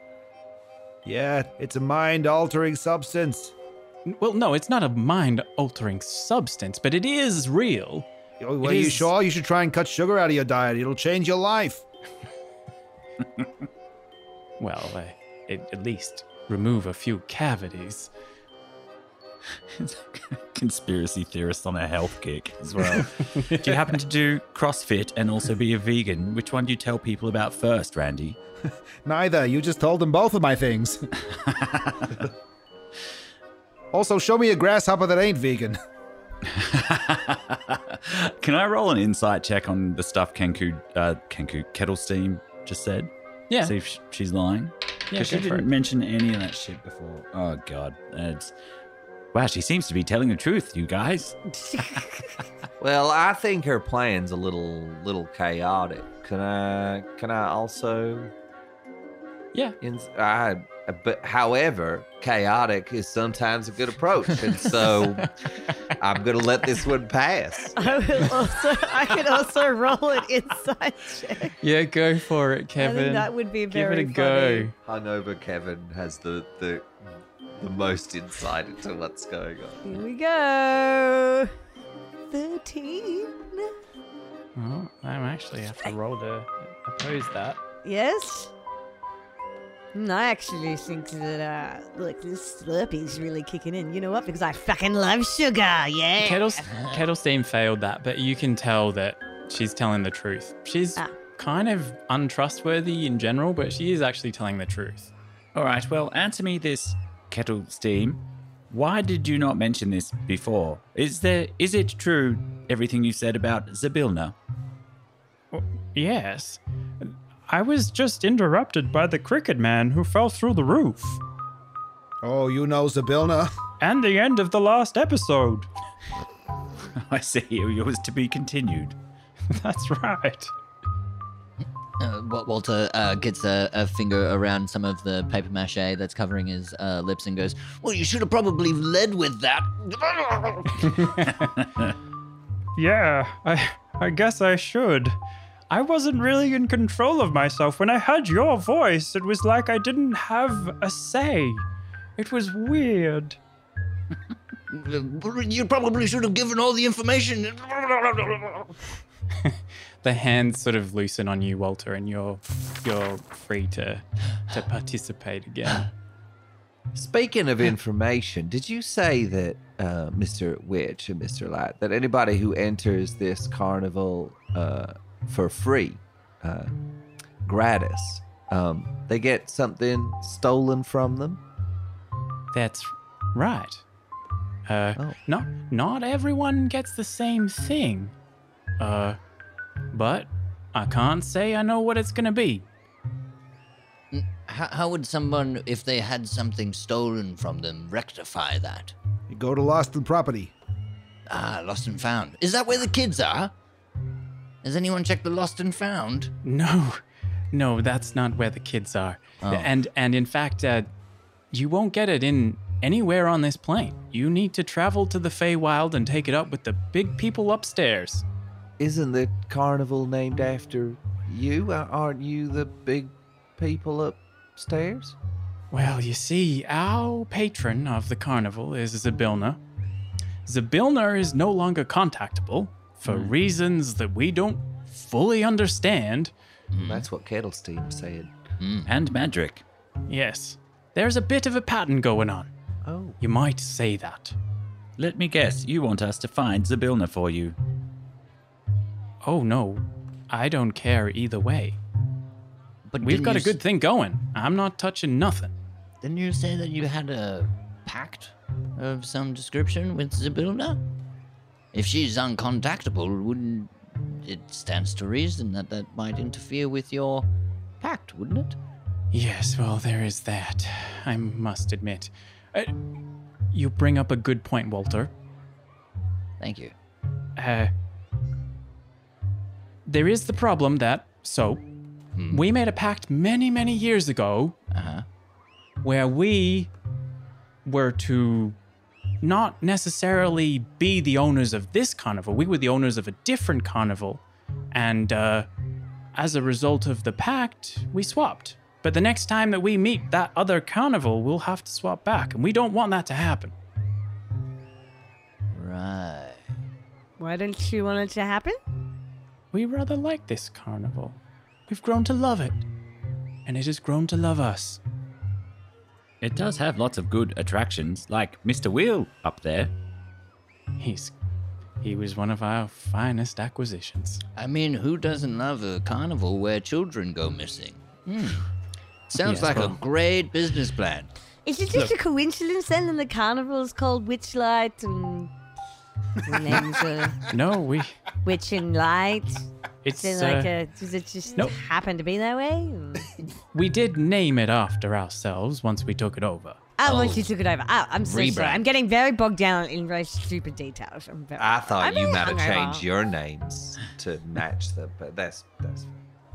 Yeah, it's a mind-altering substance.
Well, no, it's not a mind altering substance, but it is real.
Oh, well,
It
are you sure? You should try and cut sugar out of your diet. It'll change your life. *laughs*
Well, uh, it, at least remove a few cavities. *laughs*
Conspiracy theorist on a health kick as well. *laughs* do you happen to do CrossFit and also be a vegan? Which one do you tell people about first, Randy? *laughs*
Neither. You just told them both of my things. also, show me a grasshopper that ain't vegan.
Can I roll an insight check on the stuff Kenku, uh, Kenku Kettle Steam just said?
Yeah.
See if sh- she's lying.
Yeah,
Because she didn't mention any of that shit before. Oh god, it's wow. She seems to be telling the truth, you guys. *laughs*
Well, I think her plan's a little little chaotic. Can I can I also
Yeah.
in, I, but however, chaotic is sometimes a good approach, and so *laughs* I'm gonna let this one pass. *laughs*
I will also. I could also roll an inside check.
Yeah, go for it,
I
Kevin.
think that would be very.
Give
very
it a go.
Hungover Kevin has the the the most insight into what's going on.
Here we go. Thirteen.
Oh, I'm actually have to roll to oppose that.
Yes. Mm, I actually think that uh, look, this Slurpee's really kicking in. You know what? Because I fucking love sugar. Yeah.
Kettle, Kettle Steam failed that, but you can tell that she's telling the truth. She's
Ah.
kind of untrustworthy in general, but she is actually telling the truth.
All right, well, answer me this, Kettle Steam. Why did you not mention this before? Is there is it true everything you said about Zybilna?
Oh, yes. I was just interrupted by the cricket man who fell through the roof.
Oh, you know Zybilna.
And the end of the last episode. *laughs*
I see. It was to be continued. *laughs*
That's right.
Uh, Walter uh, gets a, a finger around some of the paper mache that's covering his uh, lips and goes, Well, you should have probably led with that. *laughs*
Yeah, I I guess I should. I wasn't really in control of myself when I heard your voice. It was like I didn't have a say. It was weird. *laughs*
you probably should have given all the information. *laughs*
The hands sort of loosen on you, Walter, and you're you're free to to participate again. *laughs*
Speaking of information, did you say that uh, Mr. Witch and Mr. Light that anybody who enters this carnival uh, for free, uh, gratis, um, they get something stolen from them?
That's right. Uh,
Oh.
not not everyone gets the same thing. Uh, but I can't say I know what it's gonna be.
How, how would someone, if they had something stolen from them, rectify that?
You go to Lost and Property.
Ah, lost and found. Is that where the kids are? Has anyone checked the lost and found?
No, no, that's not where the kids are. Oh. And and in fact, uh, you won't get it in anywhere on this plane. You need to travel to the Feywild and take it up with the big people upstairs.
Isn't the carnival named after you? Aren't you the big people upstairs?
Well, you see, our patron of the carnival is Zybilna. Zybilna is no longer contactable for hmm. reasons that we don't fully understand. Hmm.
That's what Kettle Steam said. Hmm.
And Madrick.
Yes, there's a bit of a pattern going on.
Oh.
You might say that.
Let me guess, you want us to find Zybilna for you.
Oh no, I don't care either way.
But
We've got a good thing going. I'm not touching nothing.
Didn't you say that you had a pact of some description with Zybilna? If she's uncontactable, wouldn't it stands to reason that that might interfere with your pact, wouldn't it?
Yes, well, there is that. I must admit. Uh, you bring up a good point, Walter.
Thank you.
Uh, there is the problem that, so, we made a pact many, many years ago
Uh-huh.
where we were to not necessarily be the owners of this carnival. We were the owners of a different carnival. And uh, as a result of the pact, we swapped. But the next time that we meet that other carnival, we'll have to swap back. And we don't want that to happen.
Right.
Why don't you want it to happen?
We rather like this carnival. We've grown to love it. And it has grown to love us.
It does have lots of good attractions, like Mr. Wheel up there.
He's. He was one of our finest acquisitions.
I mean, who doesn't love a carnival where children go missing? Hmm. Sounds
Yes,
like a great business plan.
Is it just a coincidence then that the carnival is called Witchlight and the names are
No, we.
Witch and Light?
It's.
Is it like
uh,
a, does it just
nope.
happen to be that way?
we did name it after ourselves once we took it over.
Oh, once you took it over. Oh, I'm so sorry. I'm getting very bogged down in very stupid details. I'm very,
I thought
I'm
you
very
might have
hungover.
changed your names to match them, but that's that's.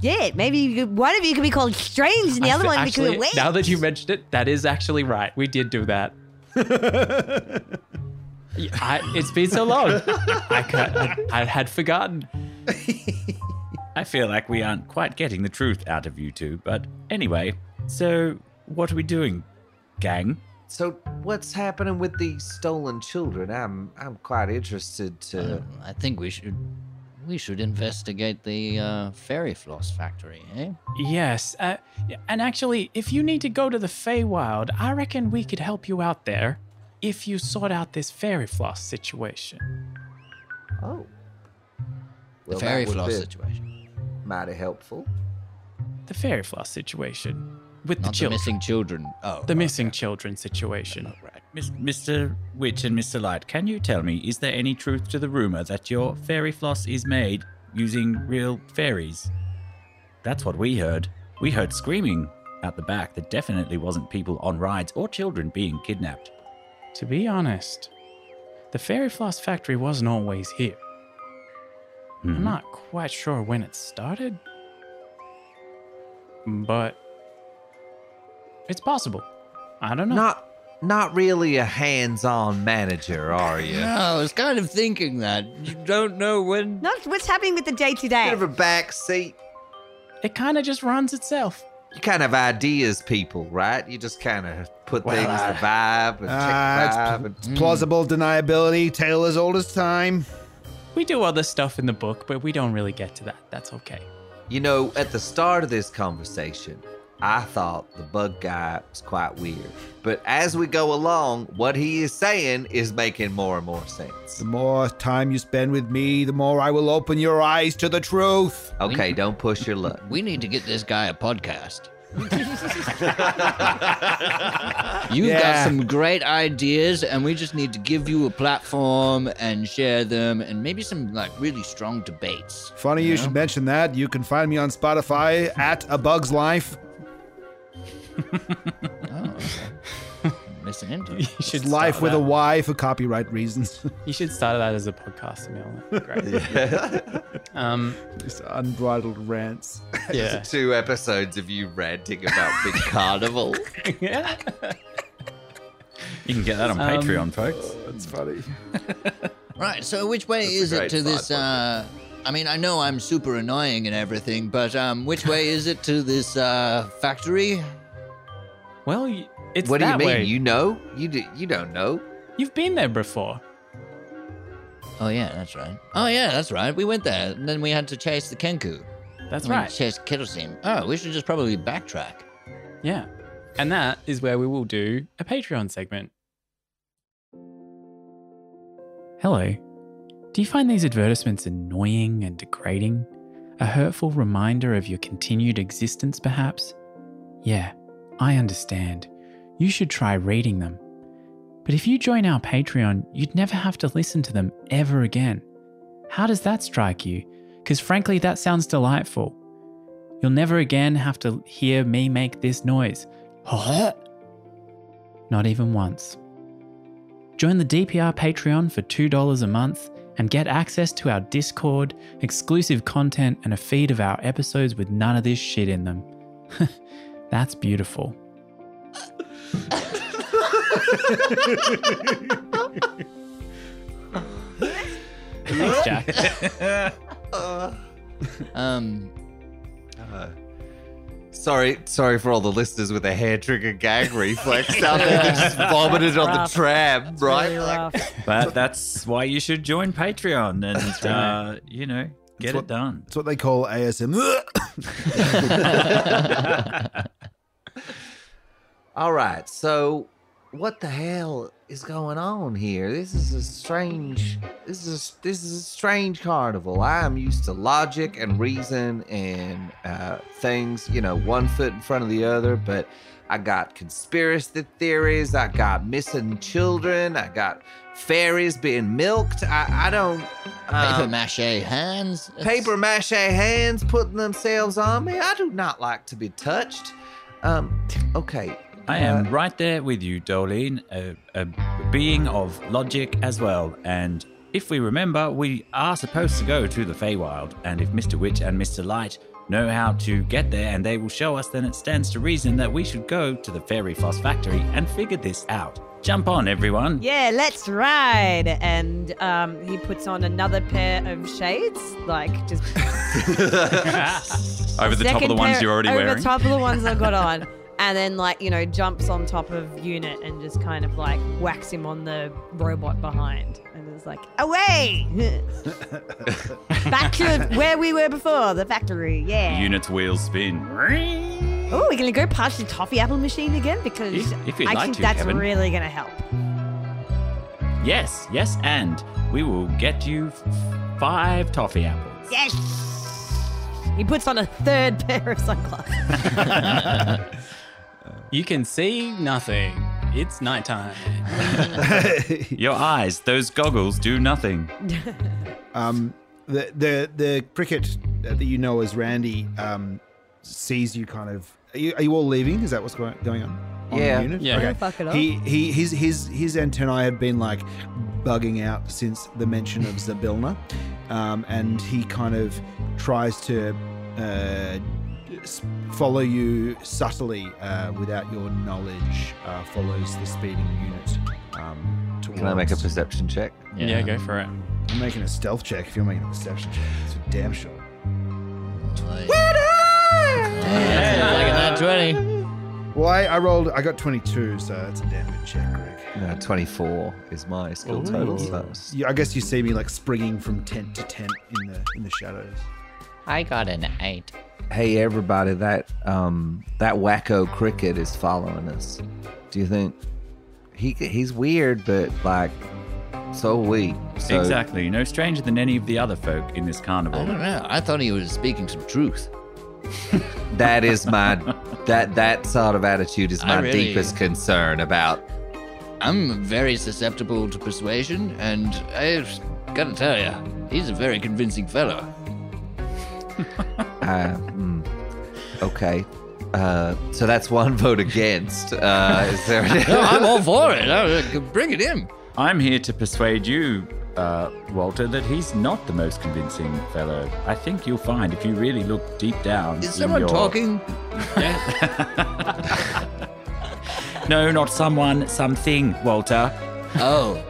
Yeah, maybe you could, one of you could be called Strange and the
I
other
fe-
one
actually,
be called
Now that you mentioned it, that is actually right. We did do that. *laughs* Yeah, I, it's been so long. I, I, I had forgotten.
I feel like we aren't quite getting the truth out of you two, but anyway, so what are we doing, gang?
So what's happening with the stolen children? I'm I'm quite interested to.
Uh, I think we should we should investigate the uh, fairy floss factory, eh?
Yes, uh, and actually, if you need to go to the Feywild, I reckon we could help you out there if you sort out this fairy floss situation.
oh.
The fairy
that would
floss
be
situation,
Mighty helpful.
The fairy floss situation with the
not the
children,
missing children. Oh,
the missing children situation.
Right. Mis- Mr. Witch and Mr. Light, can you tell me, is there any truth to the rumor that your fairy floss is made using real fairies? That's what we heard. We heard screaming out the back that definitely wasn't people on rides or children being kidnapped.
To be honest, the fairy floss factory wasn't always here. I'm
Mhm.
not quite sure when it started, but it's possible. I don't know.
Not not really a hands-on manager, are you?
No, I was kind of thinking that. You don't know when.
Not what's happening with the day to day.
Bit of a back seat.
It kind of just runs itself.
You kind of ideas people, right? You just kind of put
Well,
things,
I-
the vibe, and
Ah,
check
it's
the
pl-
vibe. and-
it's plausible deniability, tale as old as time.
We do other stuff in the book, but we don't really get to that. That's okay.
You know, at the start of this conversation, I thought the bug guy was quite weird. But as we go along, what he is saying is making more and more sense.
The more time you spend with me, the more I will open your eyes to the truth.
Okay, don't push your luck.
We need to get this guy a podcast. *laughs* You've
Yeah.
got some great ideas, and we just need to give you a platform and share them, and maybe some like really strong debates.
Funny you should mention that. You can find me on Spotify at A Bug's Life.
Oh, okay. Listen into *laughs*
You should
It's life with a
that.
Y for copyright reasons. *laughs*
You should start that as a podcast, Emil. Great. *laughs* Um,
Just unbridled rants.
yeah.
Two episodes of you ranting about Big Carnival.
yeah.
You can get that on
Um,
Patreon, folks.
That's funny.
Right. So, which way
That's
is it to this? Uh, I mean, I know I'm super annoying and everything, but um, which way is it to this uh, factory?
Well, it's
what do you mean?
way.
You know? You do, you don't know?
You've been there before.
Oh yeah, that's right. Oh yeah, that's right. We went there, and then we had to chase the Kenku.
That's
We
right.
Chase kerosene. Oh, we should just probably backtrack.
Yeah. And that is where we will do a Patreon segment. Hello. Do you find these advertisements annoying and degrading? A hurtful reminder of your continued existence, perhaps? Yeah, I understand. You should try reading them. But if you join our Patreon, you'd never have to listen to them ever again. How does that strike you? Because frankly, that sounds delightful. You'll never again have to hear me make this noise. Not even once. Join the DPR Patreon for $2 a month and get access to our Discord, exclusive content, and a feed of our episodes with none of this shit in them. *laughs* That's beautiful. Thanks, Jack. *laughs*
Um,
Sorry, sorry for all the listeners with a hair trigger gag *laughs* reflex out there that just vomited on the
rough.
tram, right?
Really
Like-
rough. *laughs*
But that's why you should join Patreon and, uh, you know, get
what-
it done.
That's what they call ASM.
All right, so what the hell is going on here? This is a strange. This is this is a strange carnival. I am used to logic and reason and uh, things, you know, one foot in front of the other. But I got conspiracy theories. I got missing children. I got fairies being milked. I, I don't.
paper
um,
mache hands. It's-
paper mache hands putting themselves on me. I do not like to be touched. Um, okay.
I am right there with you, Doelene, a, a being of logic as well. And if we remember, we are supposed to go to the Feywild. And if Mr. Witch and Mr. Light know how to get there and they will show us, then it stands to reason that we should go to the Fairy Floss Factory and figure this out. Jump on, everyone.
Yeah, let's ride. And um, he puts on another pair of shades, like just *laughs*
Over the top of the ones
pair-
you're already
over
wearing.
the top of the ones I've got on. *laughs* And then, like, you know, jumps on top of Unit and just kind of like whacks him on the robot behind. And it's like, away! *laughs* Back to where we were before, the factory. Yeah.
Unit's wheels spin.
Oh, we're going to go past the toffee apple machine again because
If- if
I
like
think
to,
that's
Kevin.
really going to help.
Yes, yes, and we will get you f- five toffee apples.
Yes! He puts on a third *laughs* pair of sunglasses. *laughs*
You can see nothing. It's nighttime. *laughs*
Your eyes, those goggles do nothing. *laughs*
um, the the the cricket that you know as Randy um, sees you kind of. Are you, are you all leaving? Is that what's going going on? on the
Yeah.
unit?
Yeah.
Okay.
Don't fuck it up.
He he his his his antennae have been like bugging out since the mention of Zybilna, um, and he kind of tries to uh, s- follow you subtly uh, without your knowledge. Uh, follows the speeding unit. Um,
Can I make a perception check?
Yeah, go for it.
I'm making a stealth check if you're making a perception check. It's a damn sure.
Yeah, like a nat 20.
Well, I, I rolled. I got 22, so that's a damn good check, Greg.
No, 24 is my skill total. So that's-
You, I guess you see me like springing from tent to tent in the in the shadows.
I got an 8.
Hey everybody, that um that wacko cricket is following us. Do you think he he's weird, but like so are we? So
exactly. No stranger than any of the other folk in this carnival.
I don't know. I thought he was speaking some truth. *laughs*
that is my that that sort of attitude is my
really-
deepest concern about
I'm very susceptible to persuasion, and I've gotta tell you, he's a very convincing fellow. *laughs*
uh, mm, okay. Uh, so that's one vote against. Uh, is there? *laughs*
No, I'm all for it. I- Bring it in.
I'm here to persuade you, uh, Walter, that he's not the most convincing fellow. I think you'll find if you really look deep down.
Is someone
your-
talking? *laughs*
No, not someone, something, Walter.
Oh.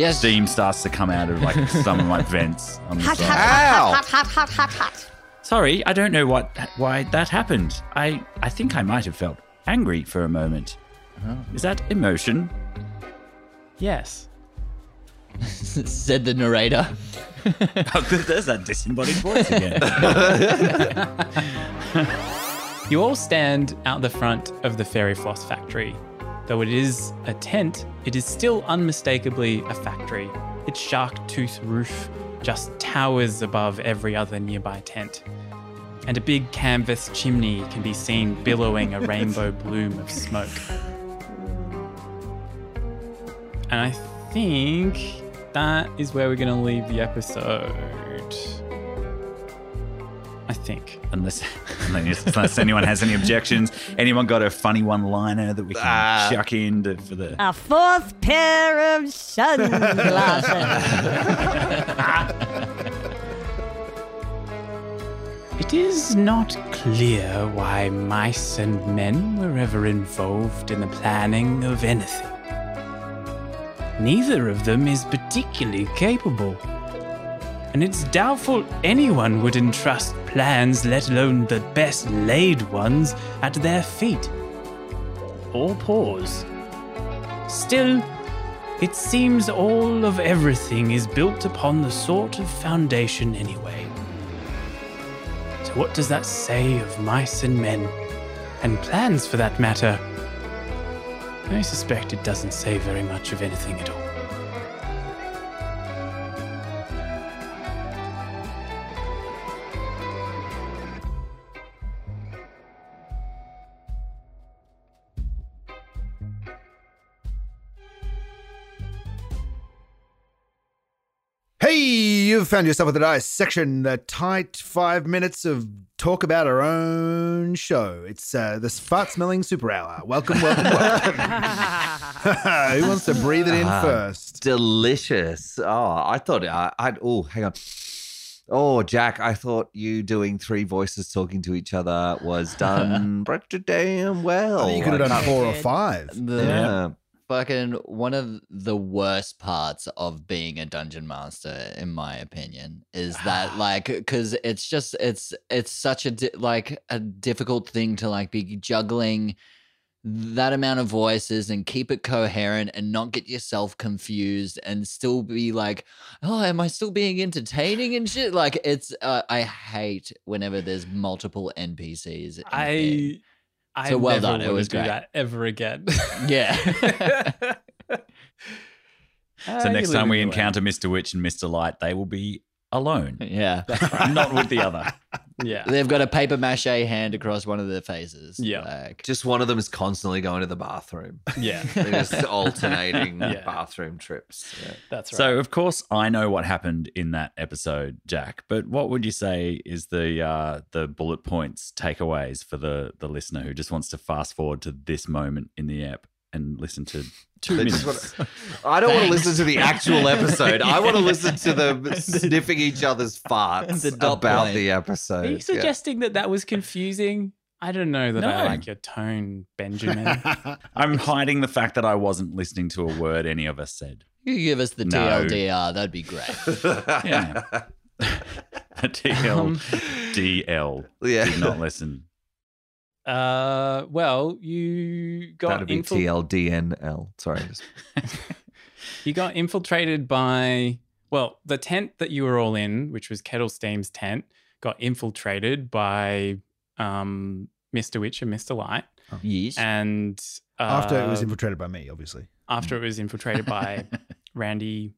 Yes.
Steam starts to come out of like some of my vents on the
Hot,
side.
hot, hot, hot, hot, hot, hot, hot.
Sorry, I don't know what why that happened. I I think I might have felt angry for a moment. Oh. Is that emotion?
Yes. *laughs*
said the narrator. *laughs*
Oh, there's that disembodied voice *laughs* again.
You all stand out the front of the Fairy Floss factory. Though it is a tent, it is still unmistakably a factory. Its shark tooth roof just towers above every other nearby tent. And a big canvas chimney can be seen billowing a *laughs* rainbow bloom of smoke. And I think that is where we're going to leave the episode. I think.
unless, unless anyone has any objections. Anyone got a funny one-liner that we can
Ah.
chuck in to, for the
A fourth pair of sunglasses.
It is not clear why mice and men were ever involved in the planning of anything. Neither of them is particularly capable. And it's doubtful anyone would entrust plans, let alone the best laid ones, at their feet. Or paws. Still, it seems all of everything is built upon the sort of foundation anyway. So, what does that say of mice and men? And plans for that matter? I suspect it doesn't say very much of anything at all.
You've found yourself at the dice section, the tight five minutes of talk about our own show. It's uh, the fart smelling super hour. Welcome, welcome, welcome. *laughs* Who wants to breathe it in
Ah.
first?
delicious. Oh, I thought I, I'd. Oh, hang on. Oh, Jack, I thought you doing three voices talking to each other was *laughs* done pretty damn well.
I think you could have done four or five.
The
Yeah.
Fucking one of the worst parts of being a dungeon master in my opinion is that *sighs* like cuz it's just it's it's such a di- like a difficult thing to like be juggling that amount of voices and keep it coherent and not get yourself confused and still be like oh am i still being entertaining and shit like it's uh, i hate whenever there's multiple npcs in a game.
I I
So well
never
done, it was
do
great.
that ever again.
yeah *laughs*
So next uh, time we encounter Mr. Witch and Mr. Light, they will be alone,
yeah *laughs*
not with the other.
yeah,
They've got a paper mache hand across one of their faces.
Yeah.
Like,
Just one of them is constantly going to the bathroom.
yeah, *laughs*
They're just *laughs* alternating
Yeah.
bathroom trips. Yeah.
that's right.
So of course I know what happened in that episode, Jack. But what would you say is the uh, the bullet points takeaways for the the listener who just wants to fast forward to this moment in the app and listen to two
They
minutes?
wanna- I don't want to listen to the actual episode. I want to listen to them *laughs* sniffing each other's *laughs* farts
The
about
point.
the
Are
episode.
you
Yeah.
suggesting that that was confusing? I don't know that I like your tone, Benjamin. *laughs*
I'm hiding the fact that I wasn't listening to a word any of us said.
you could give us the
No.
TLDR, that'd be great.
Yeah. DL, DL
Yeah.
did not listen.
Uh, well, you got
That'd be
infil-
TLDNL. Sorry. just- *laughs*
you got infiltrated by well, the tent that you were all in, which was Kettle Steam's tent, got infiltrated by um, Mr. Witch and Mr. Light,
yes.
and uh,
After it was infiltrated by me, obviously.
after it was infiltrated by *laughs* Randy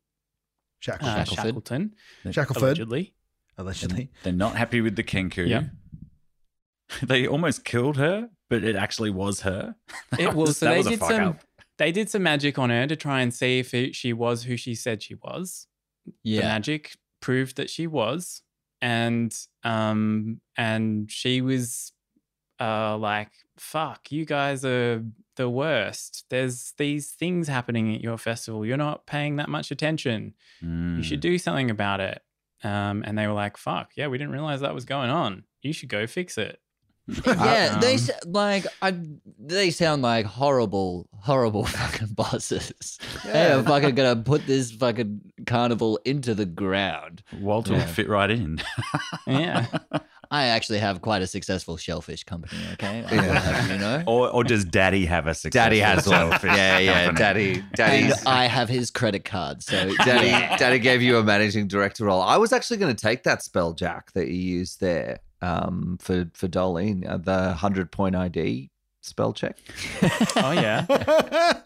Shackle,
uh,
Shackleford.
Shackleton,
Shackleford,
allegedly.
allegedly.
They're not happy with the Kenku.
Yep. *laughs*
they almost killed her, but it actually was her. *laughs*
It was. So they
was
did some.
up.
They did some magic on her to try and see if it, she was who she said she was.
Yeah.
The magic proved that she was, and um, and she was, uh, like, "Fuck, you guys are the worst. There's these things happening at your festival. You're not paying that much attention. You should
Mm.
do something about it." Um, and they were like, "Fuck, yeah, we didn't realize that was going on. You should go fix it." *laughs*
Yeah, they
Um,
like I. They sound like horrible, horrible *laughs* fucking bosses. They are fucking gonna *laughs* put this fucking carnival into the ground.
Walter
Yeah.
would fit right in.
Yeah.
I actually have quite a successful shellfish company. Okay,
Yeah.
have you know.
or, or does Daddy have a successful
Daddy has one.
shellfish
Yeah, yeah.
company?
Daddy,
And I have his credit card, so
daddy,
yeah.
daddy gave you a managing director role. I was actually going to take that spell, Jack, that you used there um, for for Doelene, uh, the hundred point ID spell check.
Oh yeah. *laughs*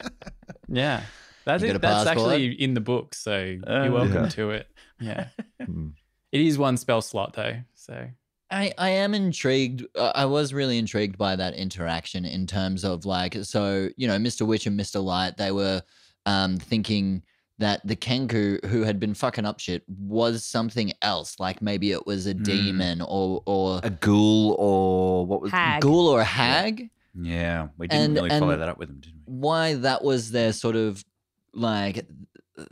Yeah. That's it. That's
passport?
actually in the book, so you're welcome
yeah.
to it. Yeah. *laughs*
Hmm.
It is one spell slot though, so
I, I am intrigued. uh, I was really intrigued by that interaction in terms of like, so, you know, Mr. Witch and Mr. Light, they were um, thinking that the Kenku who had been fucking up shit was something else. Like maybe it was a
Hmm.
demon or, or
A ghoul or what was
Hag.
ghoul or a hag.
Yeah, we didn't
And-
really follow that up with them, did we?
Why that was their sort of like,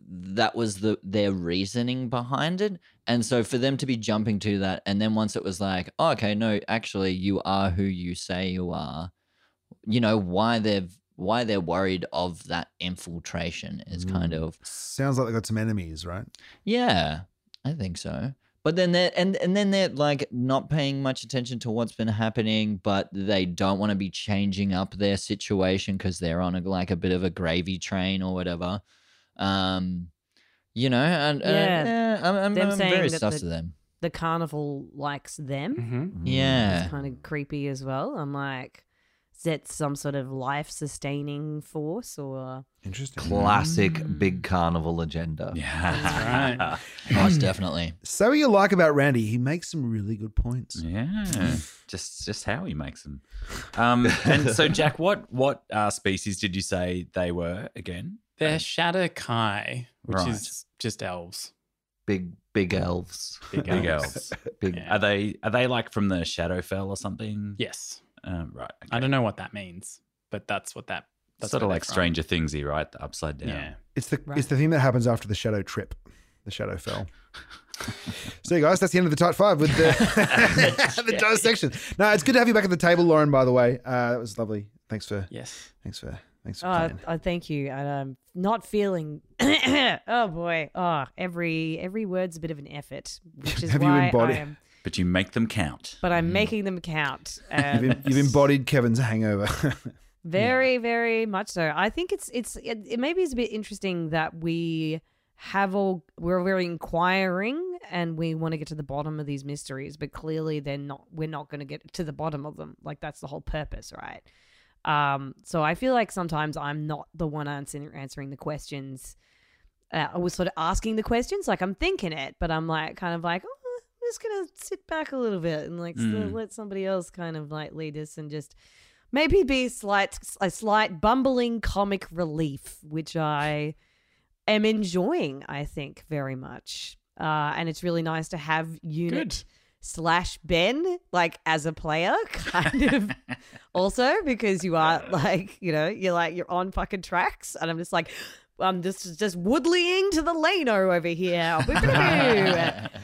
that was the their reasoning behind it. And so for them to be jumping to that, and then once it was like, oh, okay, no, actually, you are who you say you are. You know why they've why they're worried of that infiltration is kind
Mm.
of
Sounds like they got some enemies, right?
yeah, I think so. But then they're and and then they're like not paying much attention to what's been happening, but they don't want to be changing up their situation because they're on a, like a bit of a gravy train or whatever. Um, you know, and uh,
Yeah.
yeah, I'm, I'm, I'm
saying
very sus
the-
to them.
The carnival likes them.
Mhm.
Yeah,
It's kind of creepy as well. I'm like, is that some sort of life sustaining force or
Interesting.
classic
Mm.
big carnival agenda?
Yeah. *laughs*
right.
most definitely.
So what you like about Randy? He makes some really good points.
Yeah, *laughs* just just how he makes them. Um, and so, *laughs* Jack, what what uh, species did you say they were again?
They're Shadar-kai, which
Right.
is just elves.
Big big elves.
Big,
Big
elves.
elves.
Big
Yeah.
Are they are they like from the Shadowfell or something?
Yes.
Um, right.
I don't know what that means, but that's what that that's
sort of like
they're from.
Stranger Thingsy, right? The upside down.
Yeah.
It's the
Right.
it's the thing that happens after the shadow trip, the shadow fell. *laughs* so, guys, that's the end of the tight five with the *laughs* *laughs* the dissection. No, it's good to have you back at the table, Lauren. By the way, uh, that was lovely. Thanks for
Yes.
thanks for thanks for
oh,
playing.
oh thank you. And I'm not feeling. *coughs* oh boy. Oh, every every word's a bit of an effort, which is
Have you
why
embodied-
I am.
But you make them count.
But I'm making them count. *laughs*
You've, you've embodied Kevin's hangover. *laughs*
Very, very much so. I think it's it's it, it maybe is a bit interesting that we have all we're very inquiring and we want to get to the bottom of these mysteries, but clearly they're not. We're not going to get to the bottom of them. Like that's the whole purpose, right? Um, so I feel like sometimes I'm not the one answering answering the questions. Uh, I was sort of asking the questions, like I'm thinking it, but I'm like kind of like, oh, I'm just gonna sit back a little bit and like
Mm.
let somebody else kind of like lead us and just maybe be a slight a slight bumbling comic relief, which I am enjoying. I think very much, uh, and it's really nice to have unit
Good.
slash Ben like as a player, *laughs* kind of. also because you are like you know you're like you're on fucking tracks, and I'm just like. I'm just just woodleying to the Lano over here.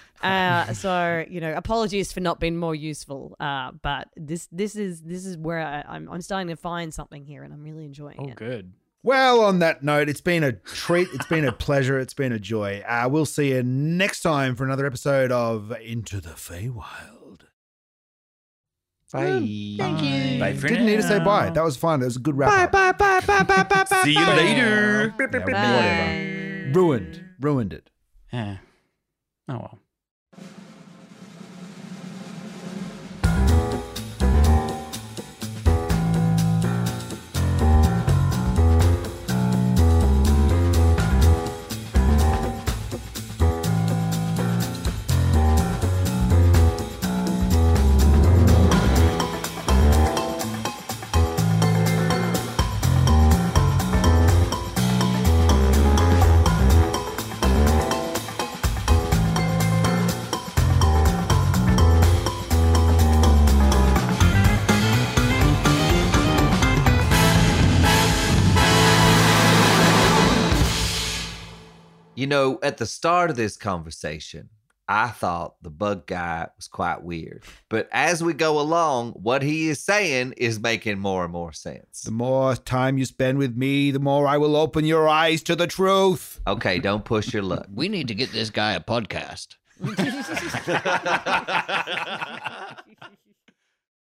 *laughs* uh, so you know, apologies for not being more useful. Uh, but this this is this is where I, I'm I'm starting to find something here, and I'm really enjoying
Oh,
it.
good.
well, on that note, it's been a treat. It's been a pleasure. It's been a joy. Uh, we'll see you next time for another episode of Into the Feywild.
Bye.
Mm, thank you.
Bye for
Didn't need to say
now.
bye. That was fun. That was a good wrap. Bye, bye, bye, bye, bye, bye, bye.
See you later.
Bye.
Ruined. Ruined it.
Yeah. Oh well.
You know, at the start of this conversation, I thought the bug guy was quite weird. But as we go along, what he is saying is making more and more sense.
The more time you spend with me, the more I will open your eyes to the truth.
Okay, don't push your luck.
We need to get this guy a podcast. *laughs* *laughs*